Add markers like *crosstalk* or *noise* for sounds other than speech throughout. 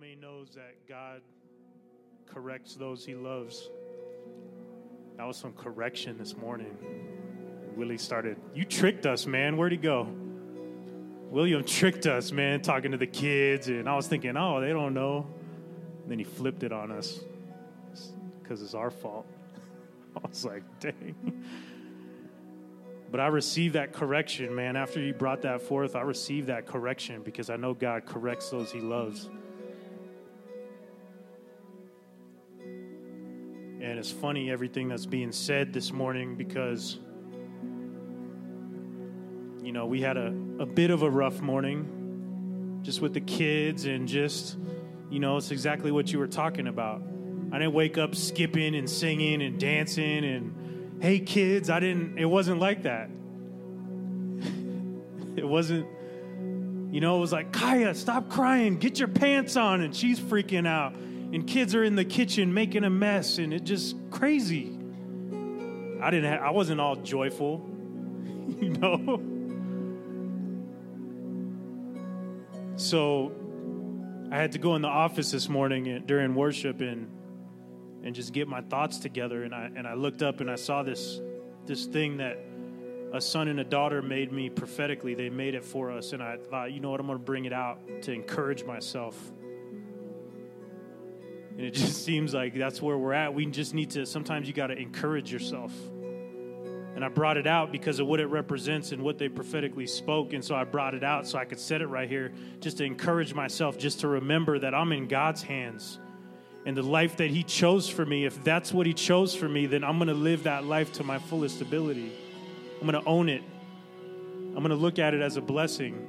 many knows that God corrects those he loves? That was some correction this morning. Willie started, You tricked us, man. Where'd he go? William tricked us, man, talking to the kids. And I was thinking, Oh, they don't know. And then he flipped it on us because it's our fault. *laughs* I was like, Dang. But I received that correction, man. After he brought that forth, I received that correction because I know God corrects those he loves. And it's funny everything that's being said this morning because, you know, we had a, a bit of a rough morning just with the kids and just, you know, it's exactly what you were talking about. I didn't wake up skipping and singing and dancing and, hey, kids, I didn't, it wasn't like that. *laughs* it wasn't, you know, it was like, Kaya, stop crying, get your pants on. And she's freaking out and kids are in the kitchen making a mess and it just crazy. I didn't have, i wasn't all joyful *laughs* you know? So i had to go in the office this morning eh, during worship and and just get my thoughts together and i and i looked up and i saw this this thing that a son and a daughter made me prophetically. They made it for us and i thought you know what? I'm going to bring it out to encourage myself and it just seems like that's where we're at. We just need to, sometimes you got to encourage yourself. And I brought it out because of what it represents and what they prophetically spoke. And so I brought it out so I could set it right here just to encourage myself, just to remember that I'm in God's hands. And the life that He chose for me, if that's what He chose for me, then I'm going to live that life to my fullest ability. I'm going to own it. I'm going to look at it as a blessing.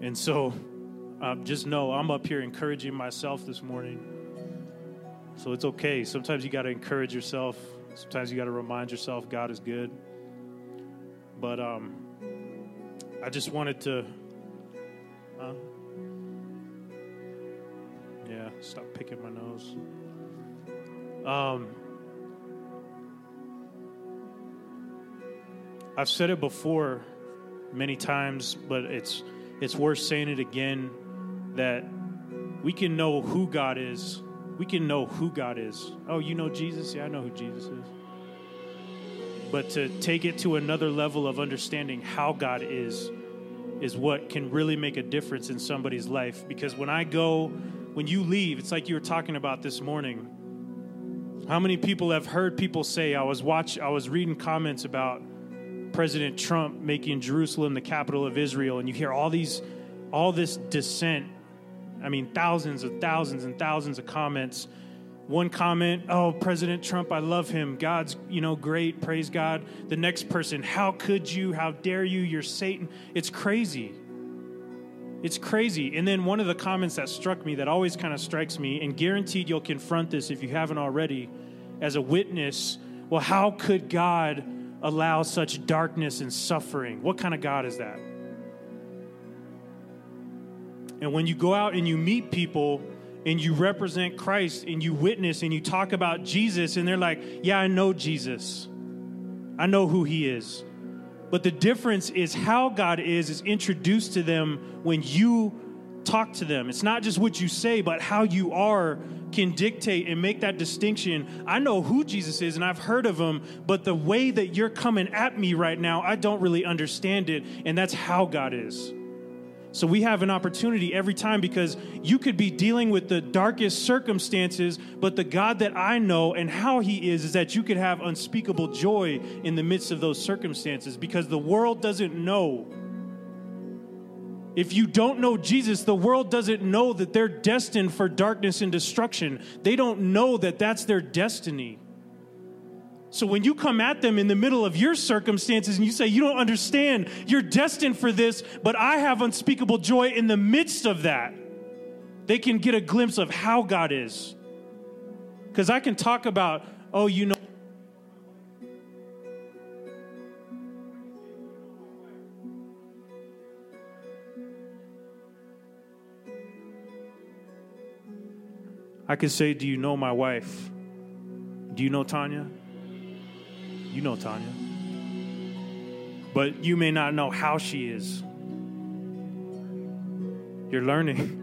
And so uh, just know I'm up here encouraging myself this morning. So it's okay. Sometimes you got to encourage yourself. Sometimes you got to remind yourself God is good. But um, I just wanted to. Yeah, stop picking my nose. Um, I've said it before many times, but it's it's worth saying it again that we can know who God is. We can know who God is. Oh, you know Jesus? Yeah, I know who Jesus is. But to take it to another level of understanding how God is, is what can really make a difference in somebody's life. Because when I go, when you leave, it's like you were talking about this morning. How many people have heard people say, I was watch I was reading comments about President Trump making Jerusalem the capital of Israel, and you hear all these all this dissent I mean, thousands of thousands and thousands of comments. One comment, oh, President Trump, I love him. God's, you know, great. Praise God. The next person, how could you? How dare you? You're Satan. It's crazy. It's crazy. And then one of the comments that struck me, that always kind of strikes me, and guaranteed you'll confront this if you haven't already, as a witness. Well, how could God allow such darkness and suffering? What kind of God is that? And when you go out and you meet people and you represent Christ and you witness and you talk about Jesus, and they're like, Yeah, I know Jesus, I know who he is. But the difference is how God is, is introduced to them when you talk to them. It's not just what you say, but how you are can dictate and make that distinction. I know who Jesus is and I've heard of him, but the way that you're coming at me right now, I don't really understand it. And that's how God is. So we have an opportunity every time because you could be dealing with the darkest circumstances, but the God that I know and how He is, is that you could have unspeakable joy in the midst of those circumstances because the world doesn't know. If you don't know Jesus, the world doesn't know that they're destined for darkness and destruction. They don't know that that's their destiny. So when you come at them in the middle of your circumstances and you say, You don't understand, you're destined for this, but I have unspeakable joy in the midst of that, they can get a glimpse of how God is. Because I can talk about, oh, you know. I could say, Do you know my wife? Do you know Tanya? You know Tanya. But you may not know how she is. You're learning.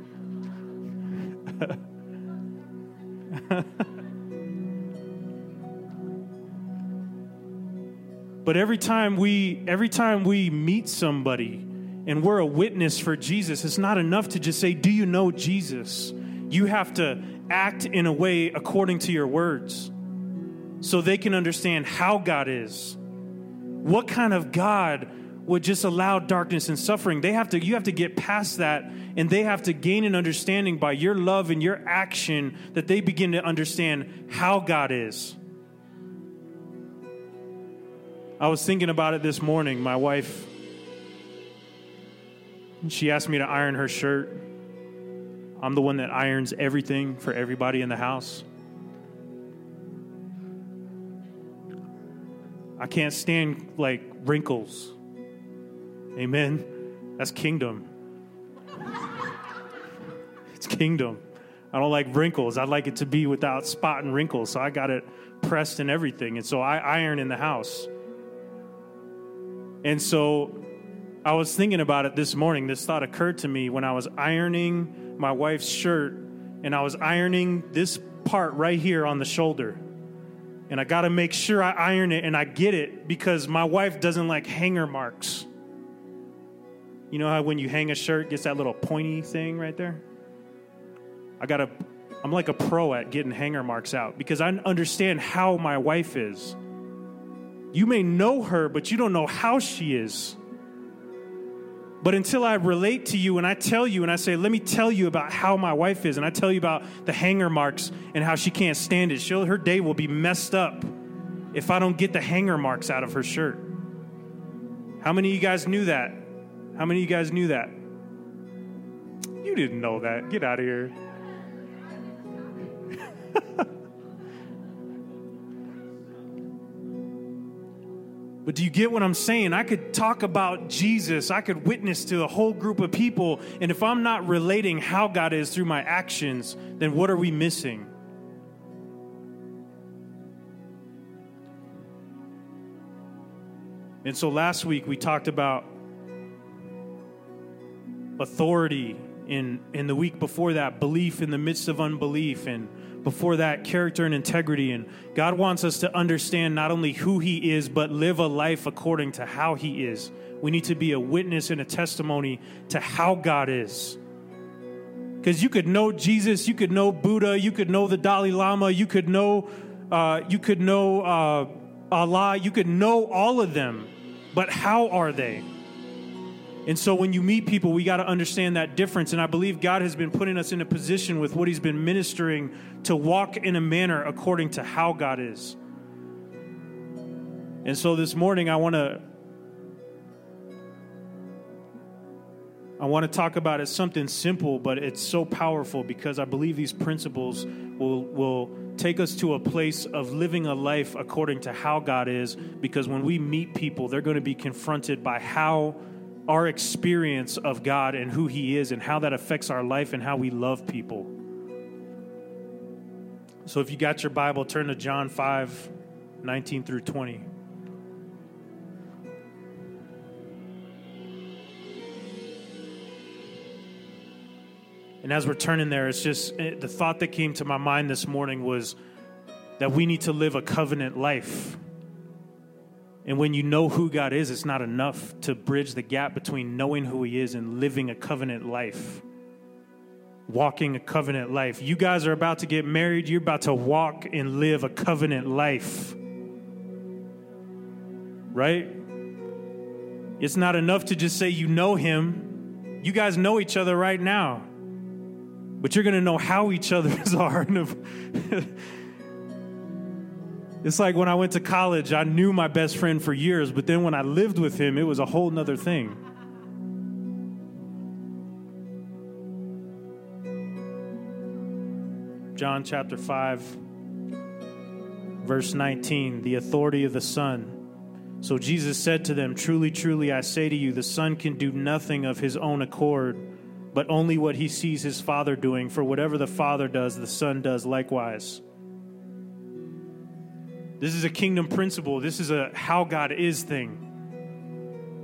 but every time we every time we meet somebody and we're a witness for Jesus, it's not enough to just say, "Do you know Jesus?" You have to act in a way according to your words so they can understand how God is. What kind of God would just allow darkness and suffering? They have to you have to get past that and they have to gain an understanding by your love and your action that they begin to understand how God is. I was thinking about it this morning. My wife she asked me to iron her shirt. I'm the one that irons everything for everybody in the house. I can't stand like wrinkles. Amen. That's kingdom. It's kingdom. I don't like wrinkles. I'd like it to be without spot and wrinkles. So I got it pressed and everything. And so I iron in the house. And so I was thinking about it this morning. This thought occurred to me when I was ironing my wife's shirt and I was ironing this part right here on the shoulder. And I got to make sure I iron it and I get it because my wife doesn't like hanger marks. You know how when you hang a shirt, gets that little pointy thing right there? I got to I'm like a pro at getting hanger marks out because I understand how my wife is. You may know her, but you don't know how she is. But until I relate to you and I tell you and I say, let me tell you about how my wife is, and I tell you about the hanger marks and how she can't stand it, she'll, her day will be messed up if I don't get the hanger marks out of her shirt. How many of you guys knew that? How many of you guys knew that? You didn't know that. Get out of here. *laughs* But do you get what I'm saying? I could talk about Jesus. I could witness to a whole group of people. And if I'm not relating how God is through my actions, then what are we missing? And so last week we talked about authority in the week before that belief in the midst of unbelief and before that, character and integrity. And God wants us to understand not only who He is, but live a life according to how He is. We need to be a witness and a testimony to how God is. Because you could know Jesus, you could know Buddha, you could know the Dalai Lama, you could know, uh, you could know uh, Allah, you could know all of them, but how are they? And so when you meet people, we got to understand that difference. And I believe God has been putting us in a position with what He's been ministering to walk in a manner according to how God is. And so this morning, I want to. I want to talk about it something simple, but it's so powerful because I believe these principles will, will take us to a place of living a life according to how God is. Because when we meet people, they're going to be confronted by how our experience of God and who He is and how that affects our life and how we love people. So if you got your Bible, turn to John 5 19 through 20. And as we're turning there, it's just eh, the thought that came to my mind this morning was that we need to live a covenant life. And when you know who God is, it's not enough to bridge the gap between knowing who He is and living a covenant life. Walking a covenant life. You guys are about to get married, you're about to walk and live a covenant life. Right? It's not enough to just say you know Him. You guys know each other right now. But you're going to know how each other's *laughs* are. It's like when I went to college, I knew my best friend for years, but then when I lived with him, it was a whole nother thing. John chapter 5, verse 19, the authority of the Son. So Jesus said to them, Truly, truly, I say to you, the Son can do nothing of his own accord, but only what he sees his Father doing. For whatever the Father does, the Son does likewise. This is a kingdom principle. This is a how God is thing.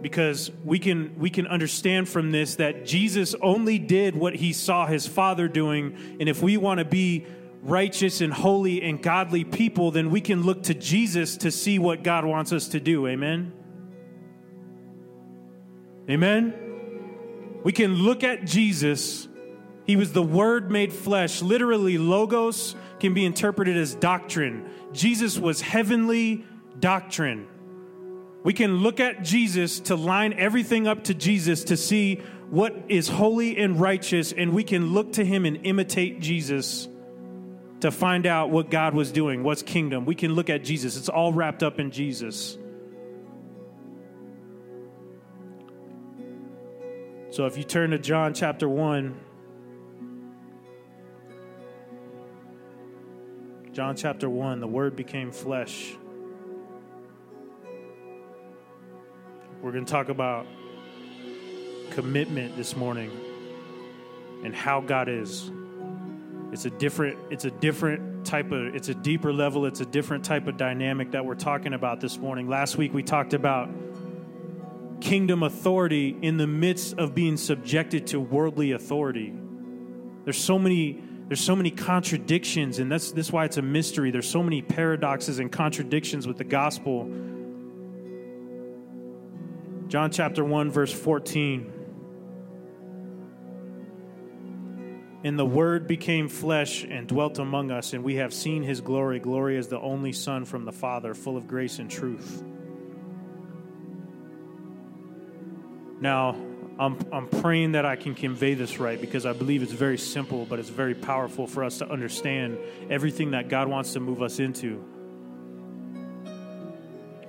because we can we can understand from this that Jesus only did what he saw his father doing. And if we want to be righteous and holy and godly people then we can look to Jesus to see what God wants us to do. Amen? Amen? We can look at Jesus. He was the word made flesh. Literally logos can be interpreted as doctrine Jesus was heavenly doctrine we can look at Jesus to line everything up to Jesus to see what is holy and righteous, and we can look to him and imitate Jesus to find out what God was doing, what's kingdom. We can look at Jesus, it's all wrapped up in Jesus. So if you turn to John chapter 1, John chapter 1, the Word became flesh. We're going to talk about commitment this morning and how God is. It's a different it's a different type of it's a deeper level, it's a different type of dynamic that we're talking about this morning. Last week we talked about kingdom authority in the midst of being subjected to worldly authority. There's so many there's so many contradictions and that's this why it's a mystery. There's so many paradoxes and contradictions with the gospel John chapter 1, verse 14. And the Word became flesh and dwelt among us, and we have seen his glory. Glory as the only Son from the Father, full of grace and truth. Now, I'm, I'm praying that I can convey this right because I believe it's very simple, but it's very powerful for us to understand everything that God wants to move us into.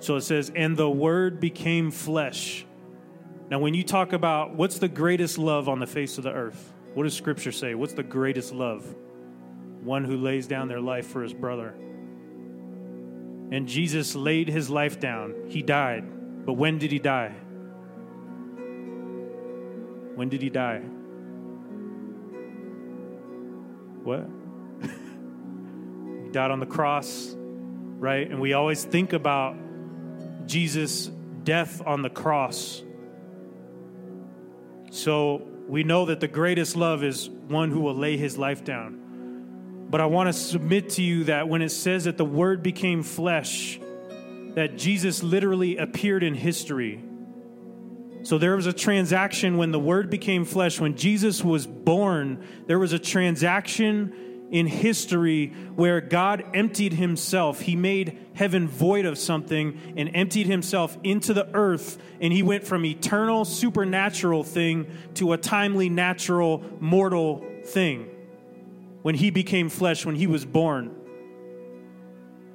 So it says, and the word became flesh. Now, when you talk about what's the greatest love on the face of the earth, what does scripture say? What's the greatest love? One who lays down their life for his brother. And Jesus laid his life down. He died. But when did he die? When did he die? What? *laughs* he died on the cross, right? And we always think about Jesus' death on the cross. So we know that the greatest love is one who will lay his life down. But I want to submit to you that when it says that the Word became flesh, that Jesus literally appeared in history. So there was a transaction when the Word became flesh. When Jesus was born, there was a transaction in history where God emptied himself. He made heaven void of something and emptied himself into the earth. And he went from eternal, supernatural thing to a timely, natural, mortal thing when he became flesh, when he was born.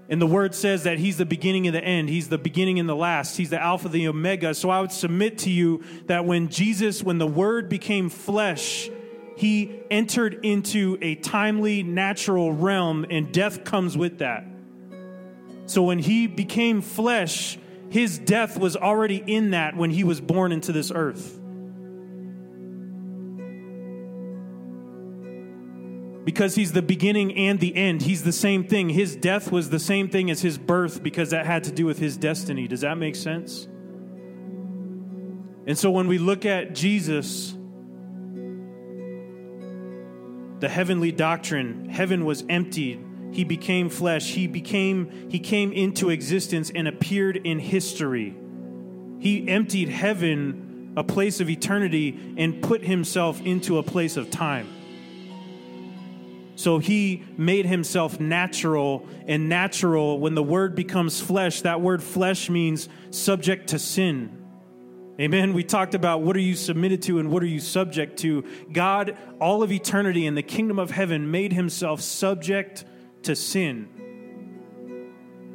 And the word says that he's the beginning and the end. He's the beginning and the last. He's the Alpha, the Omega. So I would submit to you that when Jesus, when the word became flesh, he entered into a timely, natural realm, and death comes with that. So when he became flesh, his death was already in that when he was born into this earth. Because he's the beginning and the end. He's the same thing. His death was the same thing as his birth because that had to do with his destiny. Does that make sense? And so when we look at Jesus, the heavenly doctrine, heaven was emptied. He became flesh. He became he came into existence and appeared in history. He emptied heaven, a place of eternity, and put himself into a place of time. So he made himself natural, and natural, when the word becomes flesh, that word flesh means subject to sin. Amen. We talked about what are you submitted to and what are you subject to. God, all of eternity in the kingdom of heaven, made himself subject to sin.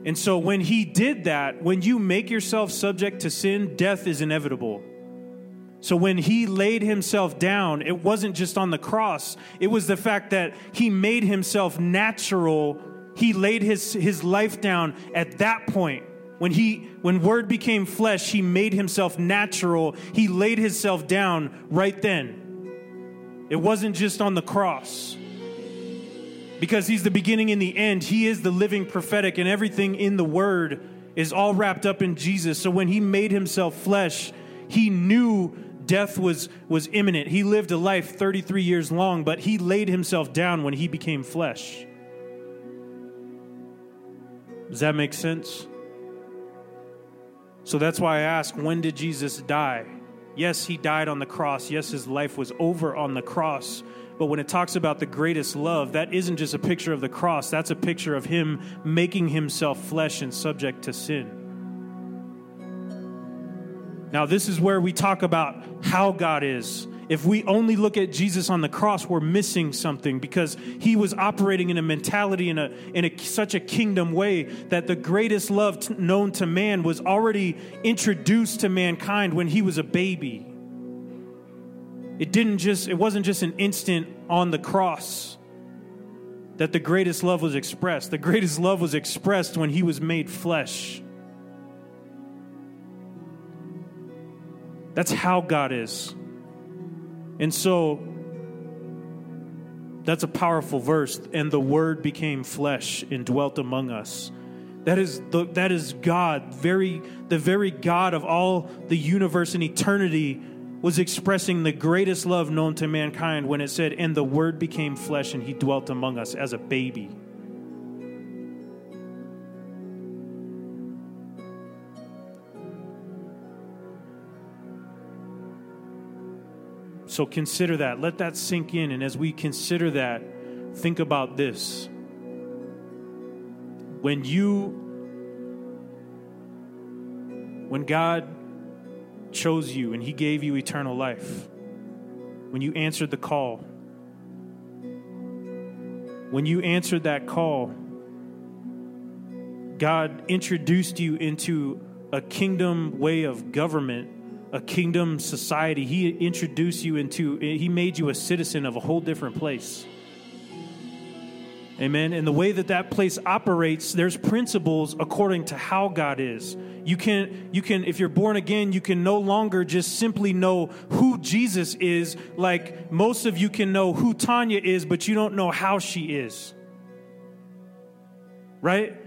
And so when he did that, when you make yourself subject to sin, death is inevitable. So when he laid himself down, it wasn't just on the cross, it was the fact that he made himself natural. He laid his, his life down at that point when he when word became flesh, he made himself natural. He laid himself down right then. It wasn't just on the cross. Because he's the beginning and the end. He is the living prophetic and everything in the word is all wrapped up in Jesus. So when he made himself flesh, he knew death was, was imminent. He lived a life 33 years long, but he laid himself down when he became flesh. Does that make sense? So that's why I ask when did Jesus die? Yes, he died on the cross. Yes, his life was over on the cross. But when it talks about the greatest love, that isn't just a picture of the cross, that's a picture of him making himself flesh and subject to sin. Now, this is where we talk about how God is. If we only look at Jesus on the cross, we're missing something because he was operating in a mentality in, a, in a, such a kingdom way that the greatest love t- known to man was already introduced to mankind when he was a baby. It didn't just it wasn't just an instant on the cross that the greatest love was expressed. The greatest love was expressed when he was made flesh. That's how God is. And so that's a powerful verse. And the word became flesh and dwelt among us. That is the, that is God, very the very God of all the universe and eternity was expressing the greatest love known to mankind when it said, And the Word became flesh and he dwelt among us as a baby. So consider that. Let that sink in. And as we consider that, think about this. When you, when God chose you and He gave you eternal life, when you answered the call, when you answered that call, God introduced you into a kingdom way of government a kingdom society. He introduced you into, He made you a citizen of a whole different place. Amen. And the way that that place operates, there's principles according to how God is. You can, you can, if you're born again, you can no longer just simply know who Jesus is, like most of you can know who Tanya is, but you don't know how she is. Right?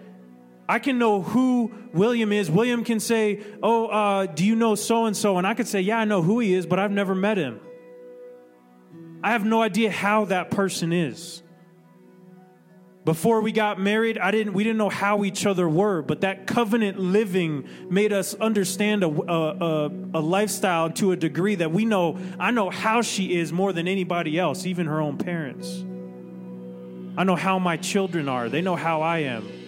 I can know who William is. William can say, Oh, uh, do you know so and so? And I could say, Yeah, I know who he is, but I've never met him. I have no idea how that person is. Before we got married, I didn't, we didn't know how each other were, but that covenant living made us understand a, a, a, lifestyle to a degree that we know, I know how she is more than anybody else, even her own parents. I know how my children are, they know how I am.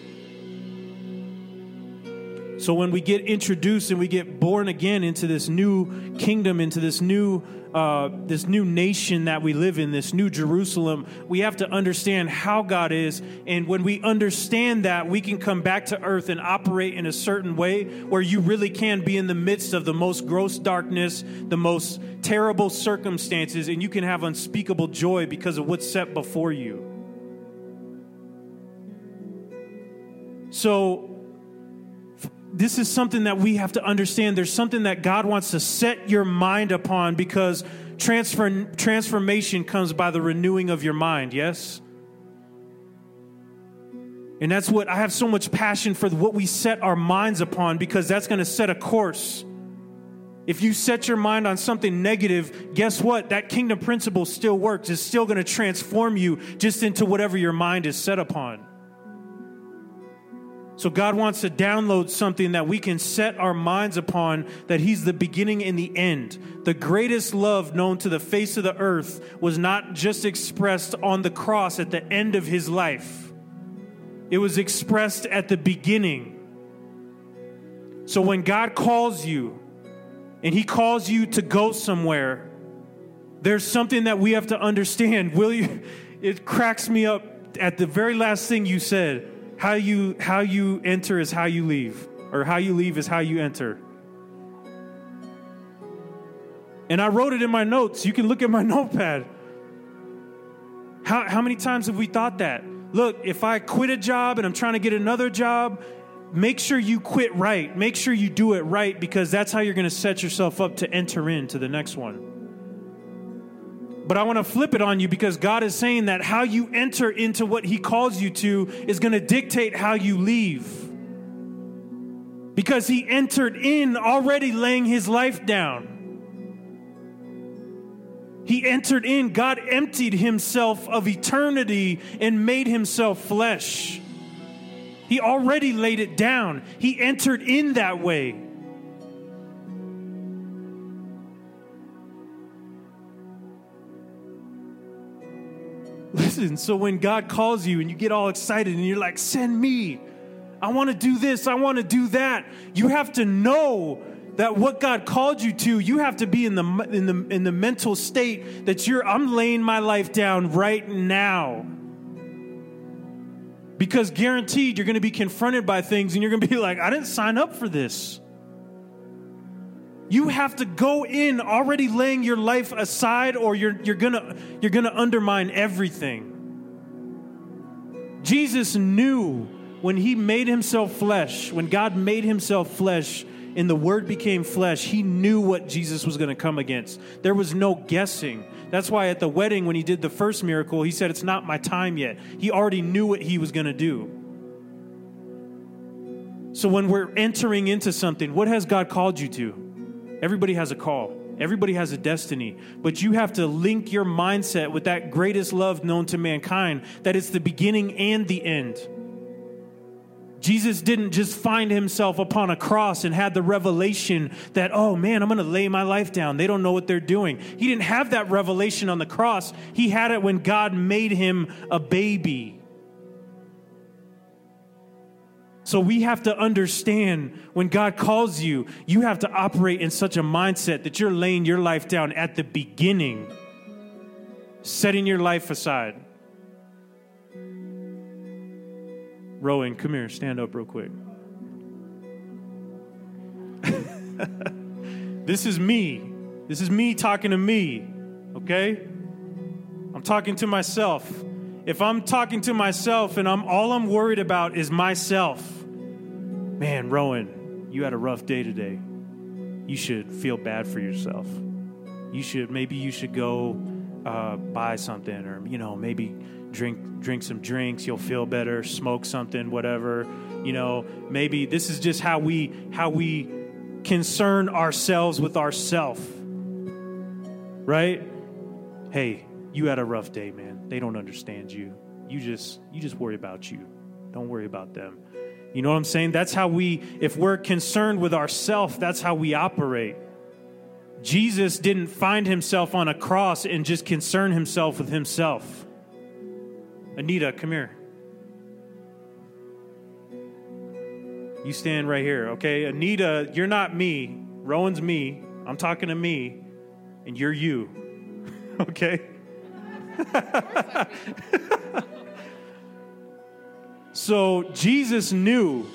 So when we get introduced and we get born again into this new kingdom, into this new uh, this new nation that we live in, this new Jerusalem, we have to understand how God is. And when we understand that, we can come back to earth and operate in a certain way where you really can be in the midst of the most gross darkness, the most terrible circumstances, and you can have unspeakable joy because of what's set before you. So, this is something that we have to understand. There's something that God wants to set your mind upon because transfer, transformation comes by the renewing of your mind, yes? And that's what I have so much passion for what we set our minds upon because that's going to set a course. If you set your mind on something negative, guess what? That kingdom principle still works. It's still going to transform you just into whatever your mind is set upon. So God wants to download something that we can set our minds upon that He's the beginning and the end. The greatest love known to the face of the earth was not just expressed on the cross at the end of His life, it was expressed at the beginning. So when God calls you and He calls you to go somewhere, there's something that we have to understand. *laughs* Will you? It cracks me up at the very last thing you said how you how you enter is how you leave or how you leave is how you enter. And i wrote it in my notes. You can look at my *laughs* notepad. How, how many times have we thought that? Look if i quit a job and i'm trying to get another job make sure you quit right. Make sure you do it right because that's how you're going to set yourself up to enter into the next one but I want to flip it on you because God is saying that how you enter into what He calls you to is going to dictate how you leave. because he entered in already laying his life down. He entered in, God emptied himself of eternity and made himself flesh. He already laid it down, he entered in that way. Listen, so when God calls you and you get all excited and you're like, send me, I want to do this, I want to do that. You have to know that what God called you to, you have to be in the in the in the mental state that you're I'm laying my life down right now. Because guaranteed you're going to be confronted by things and you're going to be like, I didn't sign up for this. You have to go in already laying your life aside or you're, you're going you're going to undermine everything. Jesus knew when he made himself flesh, when God made himself flesh and the word became flesh, he knew what Jesus was going to come against. There was no guessing. That's why at the wedding, when he did the first miracle, he said, It's not my time yet. He already knew what he was going to do. So when we're entering into something, what has God called you to? Everybody has a call. Everybody has a destiny, but you have to link your mindset with that greatest love known to mankind, that it's the beginning and the end. Jesus didn't just find himself upon a cross and had the revelation that, oh man, I'm going to lay my life down. They don't know what they're doing. He didn't have that revelation on the cross. He had it when God made him a baby. So we have to understand when God calls you, you have to operate in such a mindset that you're laying your life down at the beginning, setting your life aside. Rowan, come here, stand up real quick. *laughs* this is me. This is me talking to me, okay? I'm talking to myself. If I'm talking to myself and I'm all I'm worried about is myself, man, Rowan, you had a rough day today. You should feel bad for yourself. You should maybe you should go uh, buy something, or you know maybe drink drink some drinks. You'll feel better smoke something whatever you know. Maybe this is just how we how we concern ourselves with ourself. Right? Hey you had a rough day man. They don't understand you. You just you just worry about you. Don't worry about them you know what i'm saying that's how we if we're concerned with ourself that's how we operate jesus didn't find himself on a cross and just concern himself with himself Anita, come here. You stand right here, okay? Anita, you're not me. Rowan's me. I'm talking to me, and you're you, *laughs* okay? *laughs* so Jesus knew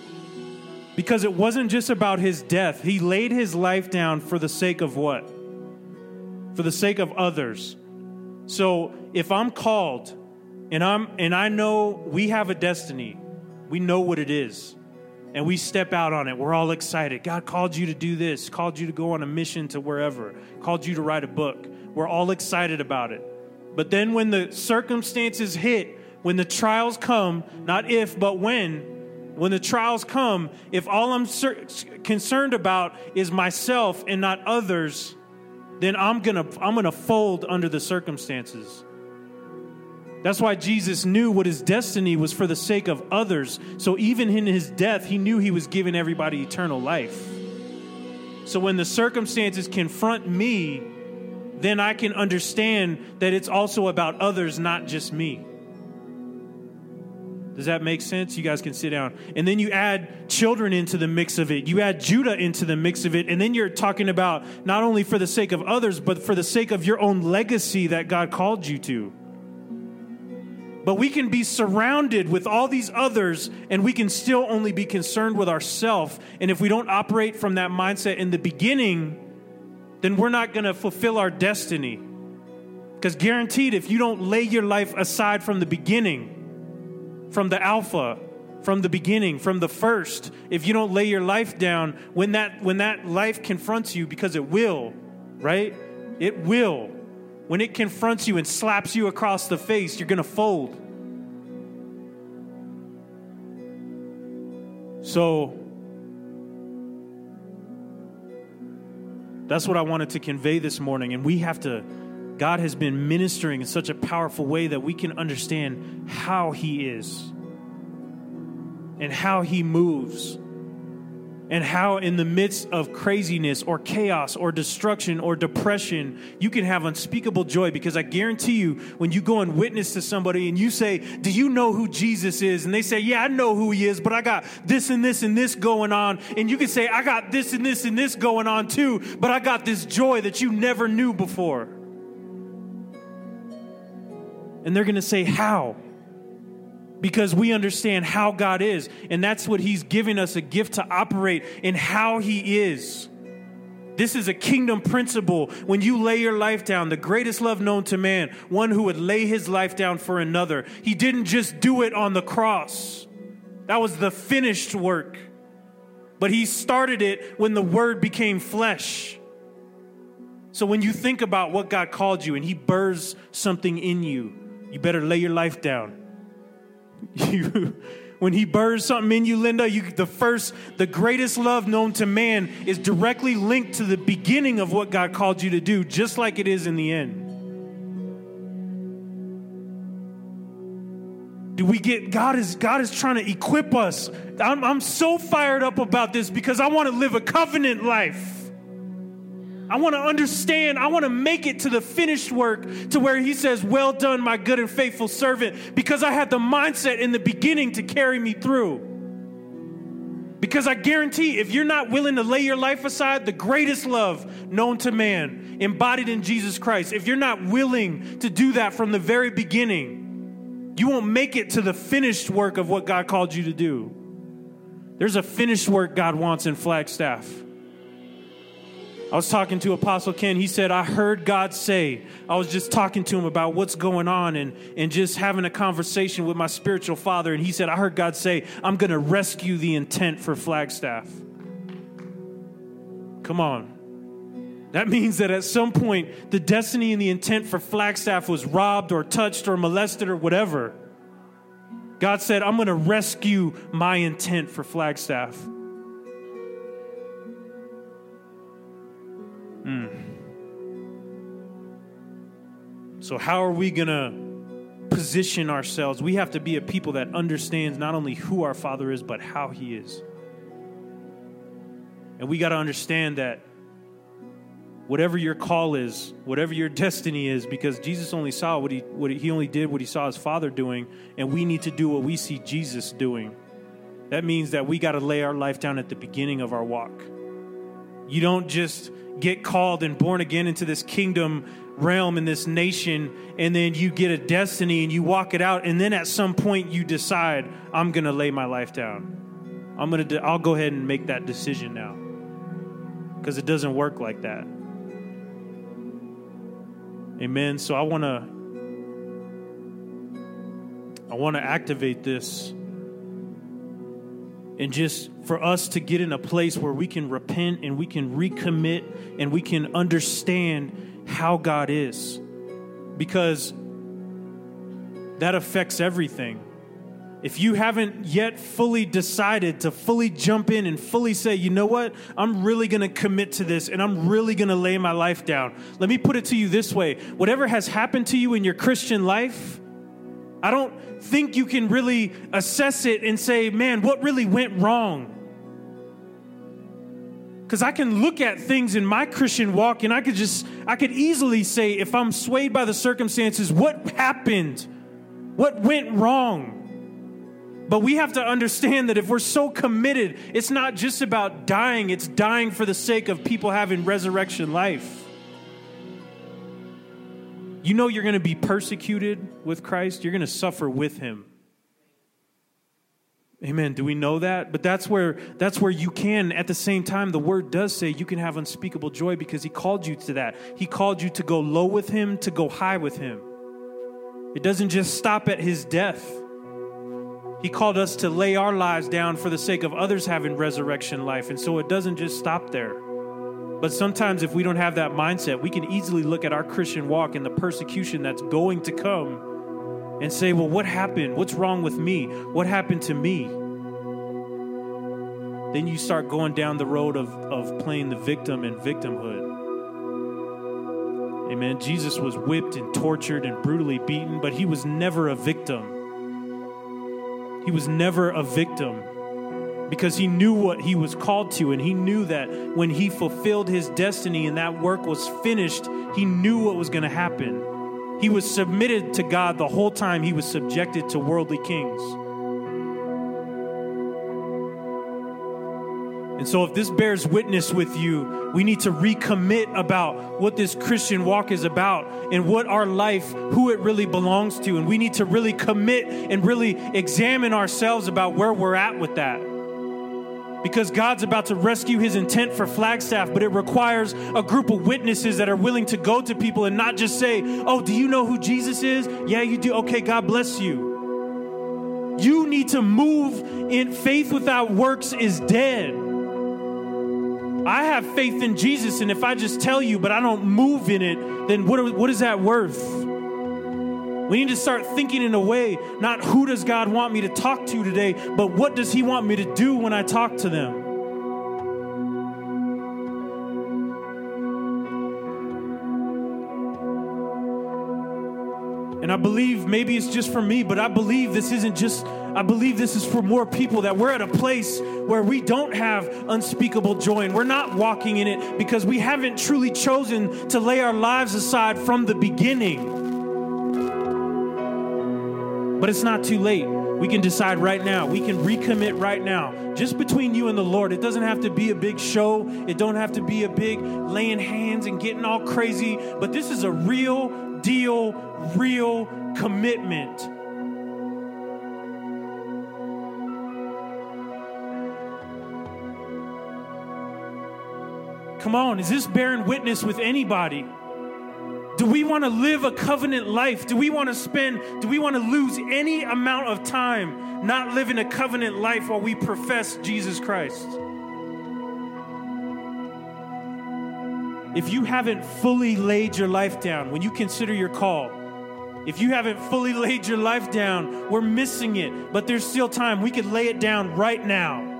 because it wasn't just about his death. He laid his life down for the sake of what? For the sake of others. So if I'm called and I'm and I know we have a destiny. We know what it is. And we step out on it. We're all excited. God called you to do this, called you to go on a mission to wherever, called you to write a book. We're all excited about it. But then when the circumstances hit, when the trials come, not if, but when, when the trials come, if all I'm concerned about is myself and not others, then I'm going to I'm going to fold under the circumstances. That's why Jesus knew what his destiny was for the sake of others. So even in his death, he knew he was giving everybody eternal life. So when the circumstances confront me, then I can understand that it's also about others, not just me. Does that make sense? You guys can sit down. And then you add children into the mix of it. You add Judah into the mix of it. And then you're talking about not only for the sake of others, but for the sake of your own legacy that God called you to. But we can be surrounded with all these others and we can still only be concerned with ourselves. And if we don't operate from that mindset in the beginning, then we're not going to fulfill our destiny. Because guaranteed, if you don't lay your life aside from the beginning, from the Alpha, from the beginning, from the first. If you don't lay your life down, when that, when that life confronts you, because it will, right? It will. When it confronts you and slaps you across the face, you're going to fold. So, that's what I wanted to convey this morning, and we have to God has been ministering in such a powerful way that we can understand how He is and how He moves and how in the midst of craziness or chaos or destruction or depression you can have unspeakable joy. Because i guarantee you when you go and witness to somebody and you say do you know who jesus is? and they say yeah i know who he is but i got this and this and this going on. And you can say i got this and this and this going on too but i got this joy that you never knew before and they're going to say how because we understand how God is. And that's what He's giving us a gift to operate in how He is. This is a kingdom principle. When you lay your life down, the greatest love known to man, one who would lay his life down for another. He didn't just do it on the cross, that was the finished work. But he started it when the word became flesh. So when you think about what God called you and he burrs something in you, you better lay your life down *laughs* you, when he burns something in you, Linda, you, the first, the greatest love known to man is directly linked to the beginning of what God called you to do, just like it is in the end. Do we get God is God is trying to equip us. I'm, I'm so fired up about this because I want to live a covenant life. I want to understand. I want to make it to the finished work to where he says, Well done, my good and faithful servant, because I had the mindset in the beginning to carry me through. Because I guarantee if you're not willing to lay your life aside, the greatest love known to man, embodied in Jesus Christ, if you're not willing to do that from the very beginning, you won't make it to the finished work of what God called you to do. There's a finished work God wants in Flagstaff. I was talking to Apostle Ken. He said, I heard God say, I was just talking to him about what's going on and, and just having a conversation with my spiritual father. And he said, I heard God say, I'm going to rescue the intent for Flagstaff. Come on. That means that at some point, the destiny and the intent for Flagstaff was robbed or touched or molested or whatever. God said, I'm going to rescue my intent for Flagstaff. Mm. So, how are we going to position ourselves? We have to be a people that understands not only who our Father is, but how He is. And we got to understand that whatever your call is, whatever your destiny is, because Jesus only saw what he, what he, he only did what he saw his Father doing, and we need to do what we see Jesus doing. That means that we got to lay our life down at the beginning of our walk. You don't just get called and born again into this kingdom realm in this nation and then you get a destiny and you walk it out and then at some point you decide I'm going to lay my life down. I'm going to de- I'll go ahead and make that decision now. Cuz it doesn't work like that. Amen. So I want to I want to activate this and just for us to get in a place where we can repent and we can recommit and we can understand how God is. Because that affects everything. If you haven't yet fully decided to fully jump in and fully say, you know what, I'm really gonna commit to this and I'm really gonna lay my life down. Let me put it to you this way whatever has happened to you in your Christian life, I don't think you can really assess it and say, man, what really went wrong? Because I can look at things in my Christian walk and I could just, I could easily say, if I'm swayed by the circumstances, what happened? What went wrong? But we have to understand that if we're so committed, it's not just about dying, it's dying for the sake of people having resurrection life. You know you're going to be persecuted with Christ, you're going to suffer with him. Amen. Do we know that? But that's where that's where you can at the same time the word does say you can have unspeakable joy because he called you to that. He called you to go low with him, to go high with him. It doesn't just stop at his death. He called us to lay our lives down for the sake of others having resurrection life. And so it doesn't just stop there. But sometimes, if we don't have that mindset, we can easily look at our Christian walk and the persecution that's going to come and say, well, what happened? What's wrong with me? What happened to me? then you start going down the road of, of playing the victim and victimhood. Amen. Jesus was whipped and tortured and brutally beaten, but he was never a victim. He was never a victim because he knew what he was called to, and he knew that when he fulfilled his destiny and that work was finished, he knew what was going to happen. He was submitted to God the whole time he was subjected to worldly kings. And so, if this bears witness with you, we need to recommit about what this Christian walk is about and what our life, who it really belongs to. And we need to really commit and really examine ourselves about where we're at with that. Because God's about to rescue his intent for Flagstaff, but it requires a group of witnesses that are willing to go to people and not just say, Oh, do you know who Jesus is? Yeah, you do. Okay, God bless you. You need to move in faith without works is dead. I have faith in Jesus, and if I just tell you, but I don't move in it, then what, what is that worth? We need to start thinking in a way, not who does God want me to talk to today, but what does He want me to do when I talk to them? And I believe maybe it's just for me, but I believe this isn't just, I believe this is for more people that we're at a place where we don't have unspeakable joy and we're not walking in it because we haven't truly chosen to lay our lives aside from the beginning. But it's not too late. We can decide right now. We can recommit right now. Just between you and the Lord. It doesn't have to be a big show. It don't have to be a big laying hands and getting all crazy, but this is a real deal, real commitment. Come on, is this bearing witness with anybody? Do we want to live a covenant life? Do we want to spend, do we want to lose any amount of time not living a covenant life while we profess Jesus Christ? if you haven't fully laid your life down, when you consider your call, if you haven't fully *laughs* laid your life down, we're missing it. But there's still time. We could lay it down right now.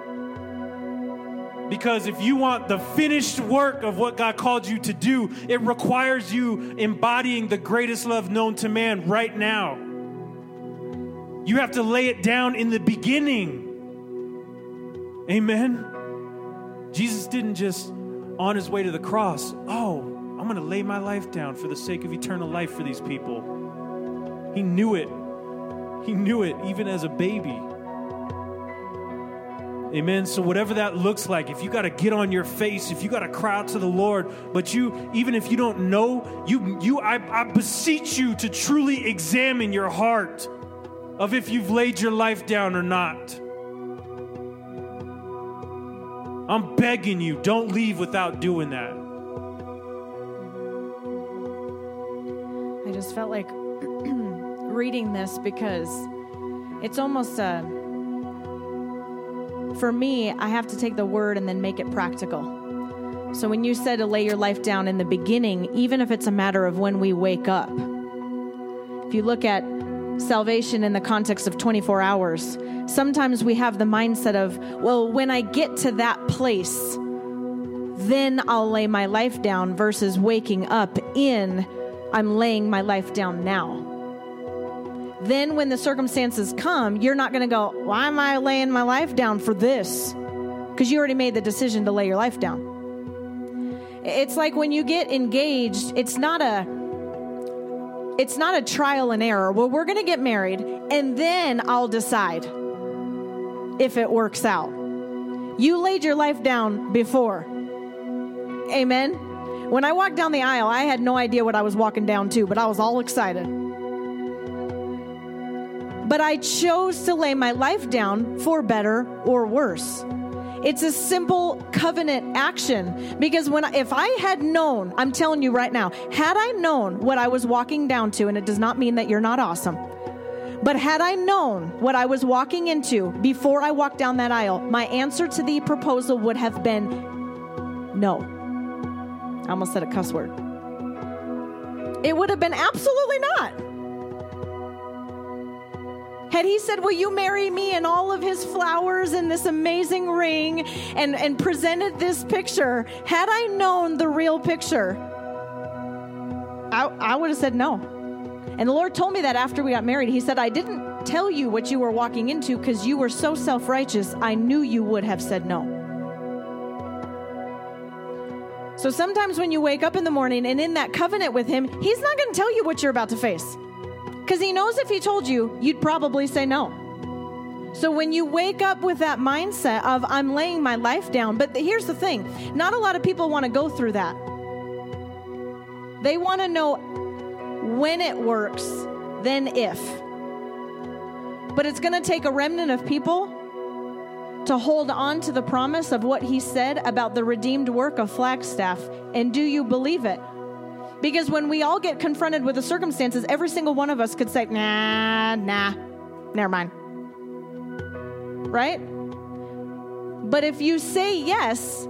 Because if you want the finished work of what God called you to do, it requires you embodying the greatest love known to man right now. You have to lay it down in the beginning. Amen. Jesus didn't just on his way to the cross, oh, I'm going to lay my life down for the sake of eternal life for these people. He knew it. He knew it even as a baby. Amen. So whatever that looks like, if you got to get on your face, if you got to cry out to the Lord, but you even if you don't know, you you I, I beseech you to truly examine your heart of if you've laid your life down or not. I'm begging you, don't leave without doing that. I just felt like *clears throat* reading this because it's almost a. For me, I have to take the word and then make it practical. So when you said to lay your life down in the beginning, even if it's a matter of when we wake up, if you look at salvation in the context of 24 hours, sometimes we have the mindset of, well, when I get to that place, then I'll lay my life down versus waking up in, I'm laying my life down now. Then, when the circumstances come, you're not going to go, Why am I laying my life down for this? Because you already made the decision to lay your life down. It's like when you get engaged, it's not a it's not a trial and error. Well, we're going to get married and then I'll decide if it works out. You laid your life down before. Amen. When I walked down the aisle, I had no idea what I was walking down to, but I was all excited. But I chose to lay my life down for better or worse. It's a simple covenant action because when if I had known, I'm telling you right now, had I known what I was walking down to and it does not mean that you're not awesome. But had I known what I was walking into before I walked down that aisle, my answer to the proposal would have been no. I almost said a cuss word. It would have been absolutely not. Had he said, Will you marry me? and all of his flowers and this amazing ring and, and presented this picture, had I known the real picture, I, I would have said no. And the Lord told me that after we got married. He said, I didn't tell you what you were walking into because you were so self righteous. I knew you would have said no. So sometimes when you wake up in the morning and in that covenant with Him, He's not going to tell you what you're about to face. Because He knows if He told you, you'd probably say no. So when you wake up with that mindset of, I'm laying my life down, but here's the thing not a lot of people want to go through that. They want to know when it works, then if. But it's going to take a remnant of people to hold on to the promise of what he said about the redeemed work of Flagstaff. And do you believe it? Because when we all get confronted with the circumstances, every single one of us could say, nah, nah, never mind. Right? But if you say yes,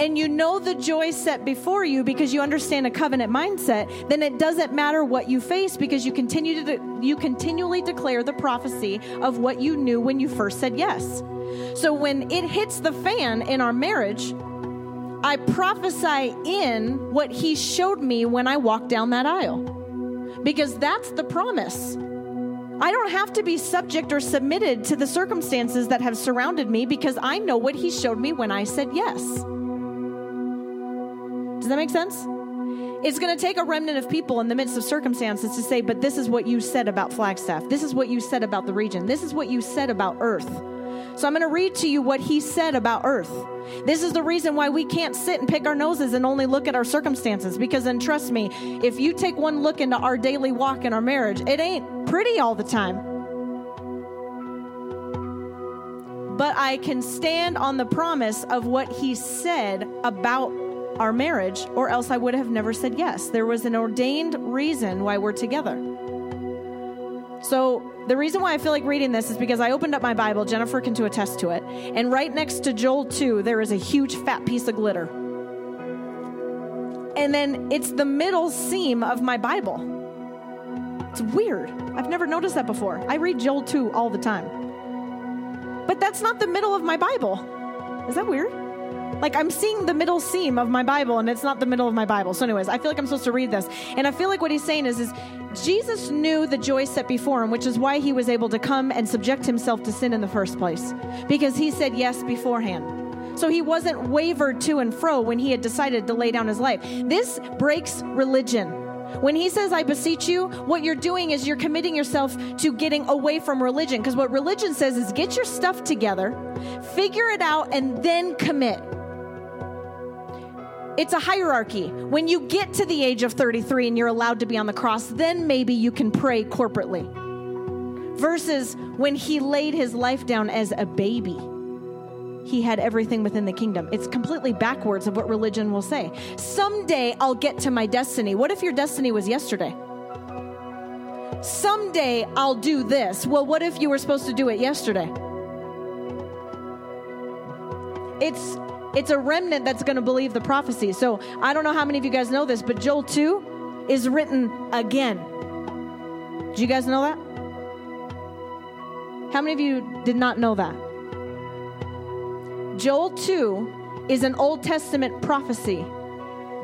and you know the joy set before you because you understand a covenant mindset, then it doesn't matter what you face because you continue to de- you continually declare the prophecy of what you knew when you first said yes. So when it hits the fan in our marriage, I prophesy in what he showed me when I walked down that aisle. Because that's the promise. I don't have to be subject or submitted to the circumstances that have surrounded me because I know what he showed me when I said yes. Does that make sense? It's going to take a remnant of people in the midst of circumstances to say, but this is what you said about Flagstaff. This is what you said about the region. This is what you said about Earth. So I'm going to read to you what he said about Earth. This is the reason why we can't sit and pick our noses and only look at our circumstances. Because then, trust me, if you take one look into our daily walk in our marriage, it ain't pretty all the time. But I can stand on the promise of what he said about our marriage, or else I would have never said yes. There was an ordained reason why we're together. So, the reason why I feel like reading this is because I opened up my Bible, Jennifer can to attest to it, and right next to Joel 2, there is a huge fat piece of glitter. And then it's the middle seam of my Bible. It's weird. I've never noticed that before. I read Joel 2 all the time. But that's not the middle of my Bible. Is that weird? Like I'm seeing the middle seam of my Bible and it's not the middle of my Bible. So, anyways, I feel like I'm supposed to read this. And I feel like what he's saying is, is Jesus knew the joy set before him, which is why he was able to come and subject himself to sin in the first place. Because he said yes beforehand. So he wasn't wavered to and fro when he had decided to lay down his life. This breaks religion. When he says, I beseech you, what you're doing is you're committing yourself to getting away from religion. Because what religion says is get your stuff together, figure it out, and then commit. It's a hierarchy. When you get to the age of 33 and you're allowed to be on the cross, then maybe you can pray corporately. Versus when he laid his life down as a baby, he had everything within the kingdom. It's completely backwards of what religion will say. Someday I'll get to my destiny. What if your destiny was yesterday? Someday I'll do this. Well, what if you were supposed to do it yesterday? It's it's a remnant that's going to believe the prophecy. So I don't know how many of you guys know this, but Joel 2 is written again. Do you guys know that? How many of you did not know that? Joel 2 is an Old Testament prophecy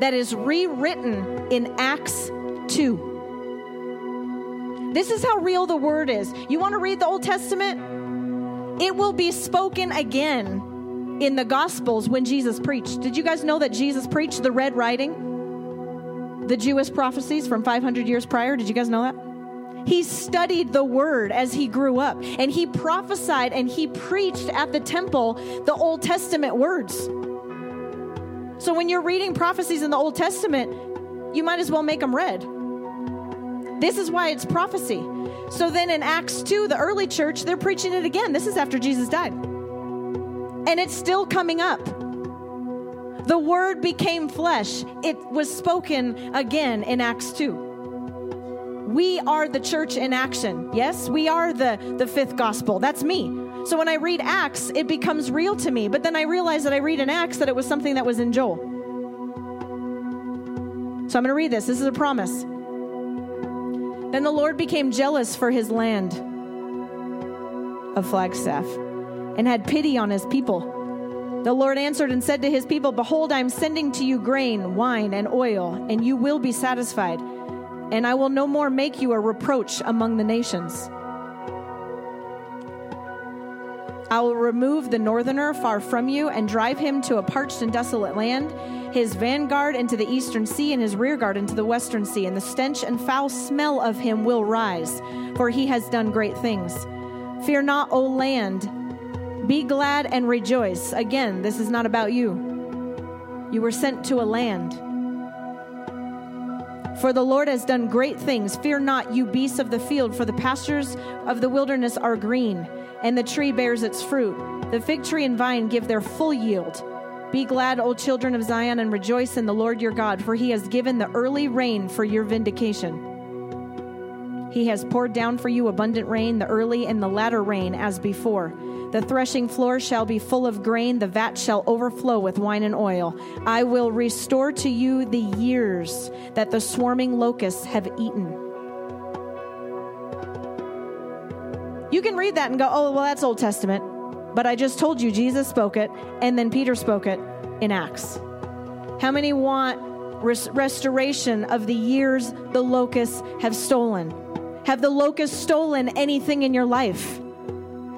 that is rewritten in Acts 2. This is how real the word is. You want to read the Old Testament? It will be spoken again in the Gospels when Jesus preached. Did you guys know that Jesus preached the red writing? The Jewish prophecies from 500 years prior? Did you guys know that? He studied the word as he grew up, and he prophesied and he preached at the temple the Old Testament words. So when you're reading prophecies in the Old Testament, you might as well make them red. This is why it's prophecy. So then in Acts 2, the early church, they're preaching it again. This is after Jesus died and it's still coming up. The word became flesh. It was spoken again in Acts 2. We are the church in action. Yes, we are the, the fifth gospel. That's me. So when I read Acts, it becomes real to me. But then I realize that I read in Acts that it was something that was in Joel. So I'm going to read this. This is a promise. Then the Lord became jealous for his land of Flagstaff and had pity on his people. The Lord answered and said to his people, Behold, I am sending to you grain, wine, and oil, and you will be satisfied. And I will no more make you a reproach among the nations. I will remove the northerner far from you and drive him to a parched and desolate land, his vanguard into the eastern sea and his rearguard into the western sea, and the stench and foul smell of him will rise, for he has done great things. Fear not, O land. Be glad and rejoice. Again, this is not about you. You were sent to a land. For the Lord has done great things. Fear not, you beasts of the field, for the pastures of the wilderness are green and the tree bears its fruit. The fig tree and vine give their full yield. Be glad, O children of Zion, and rejoice in the Lord your God, for he has given the early rain for your vindication. He has poured down for you abundant rain, the early and the latter rain, as before. The threshing floor shall be full of grain, the vat shall overflow with wine and oil. I will restore to you the years that the swarming locusts have eaten You can read that and go, oh, well, that's Old Testament. But I just told you Jesus spoke it, and then Peter spoke it in Acts. How many want res- restoration of the years the locusts have stolen? Have the locusts stolen anything in your life?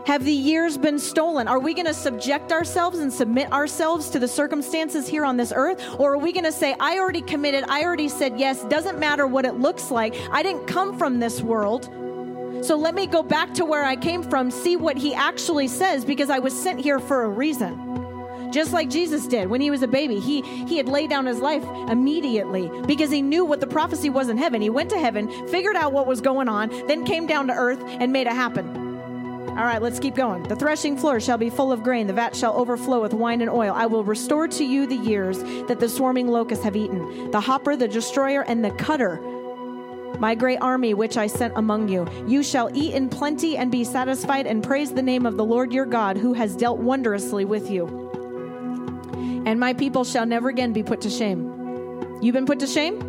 Have the years been stolen? Are we going to subject ourselves and submit ourselves to the circumstances here on this earth? Or are we going to say, I already committed, I already said yes, doesn't matter what it looks like. I didn't come from this world. So let me go back to where I came from, see what he actually says, because I was sent here for a reason. Just like Jesus did when he was a baby. He, he had laid down his life immediately because he knew what the prophecy was in heaven. He went to heaven, figured out what was going on, then came down to earth and made it happen. All right, let's keep going. The threshing floor shall be full of grain, the vat shall overflow with wine and oil. I will restore to you the years that the swarming locusts have eaten. The hopper, the destroyer, and the cutter my great army which I sent among you. You shall eat in plenty and be satisfied, and praise the name of the Lord your God, who has dealt wondrously with you. And my people shall never again be put to shame. You've been put to shame?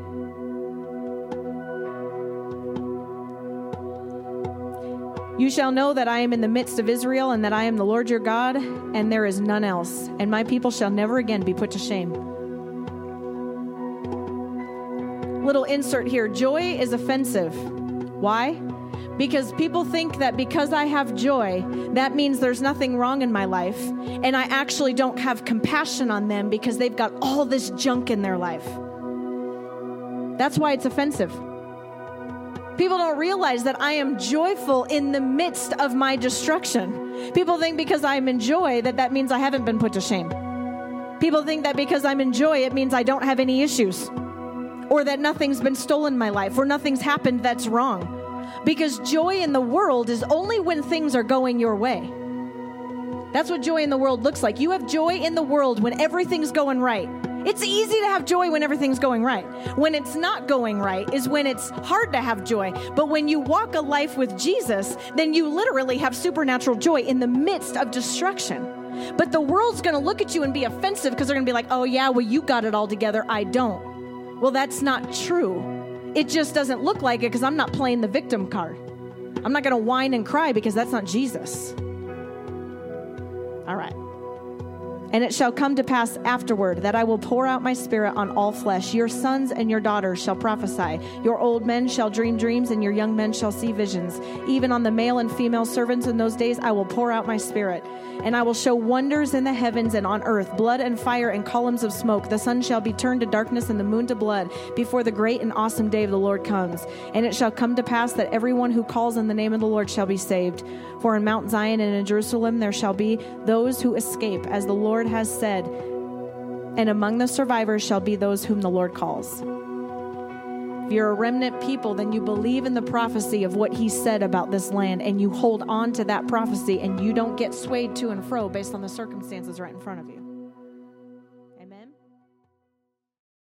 You shall know that I am in the midst of Israel, and that I am the Lord your God, and there is none else. And my people shall never again be put to shame. little insert here joy is offensive. Why? Because people think that because I have joy, that means there's nothing wrong in my life. And I actually don't have compassion on them because they've got all this junk in their life. That's why it's offensive. People don't realize that I am joyful in the midst of my destruction. People think because I'm in joy that that means I haven't been put to shame. People think that because I'm in joy, it means I don't have any issues or that nothing's been stolen in my life or nothing's happened that's wrong. Because joy in the world is only when things are going your way. That's what joy in the world looks like. You have joy in the world when everything's going right. It's easy to have joy when everything's going right. When it's not going right is when it's hard to have joy. But when you walk a life with Jesus, then you literally have supernatural joy in the midst of destruction. But the world's going to look at you and be offensive because they're going to be like, oh, yeah, well, you got it all together. I don't. Well, that's not true. It just doesn't look like it because I'm not playing the victim card. I'm not going to whine and cry because that's not Jesus. All right. And it shall come to pass afterward that I will pour out my spirit on all flesh. Your sons and your daughters shall prophesy. Your old men shall dream dreams, and your young men shall see visions. Even on the male and female servants in those days I will pour out my spirit. And I will show wonders in the heavens and on earth blood and fire and columns of smoke. The sun shall be turned to darkness and the moon to blood before the great and awesome day of the Lord comes. And it shall come to pass that everyone who calls on the name of the Lord shall be saved. For in Mount Zion and in Jerusalem there shall be those who escape, as the Lord has said, and among the survivors shall be those whom the Lord calls. If you're a remnant people, then you believe in the prophecy of what he said about this land and you hold on to that prophecy and you don't get swayed to and fro based on the circumstances right in front of you.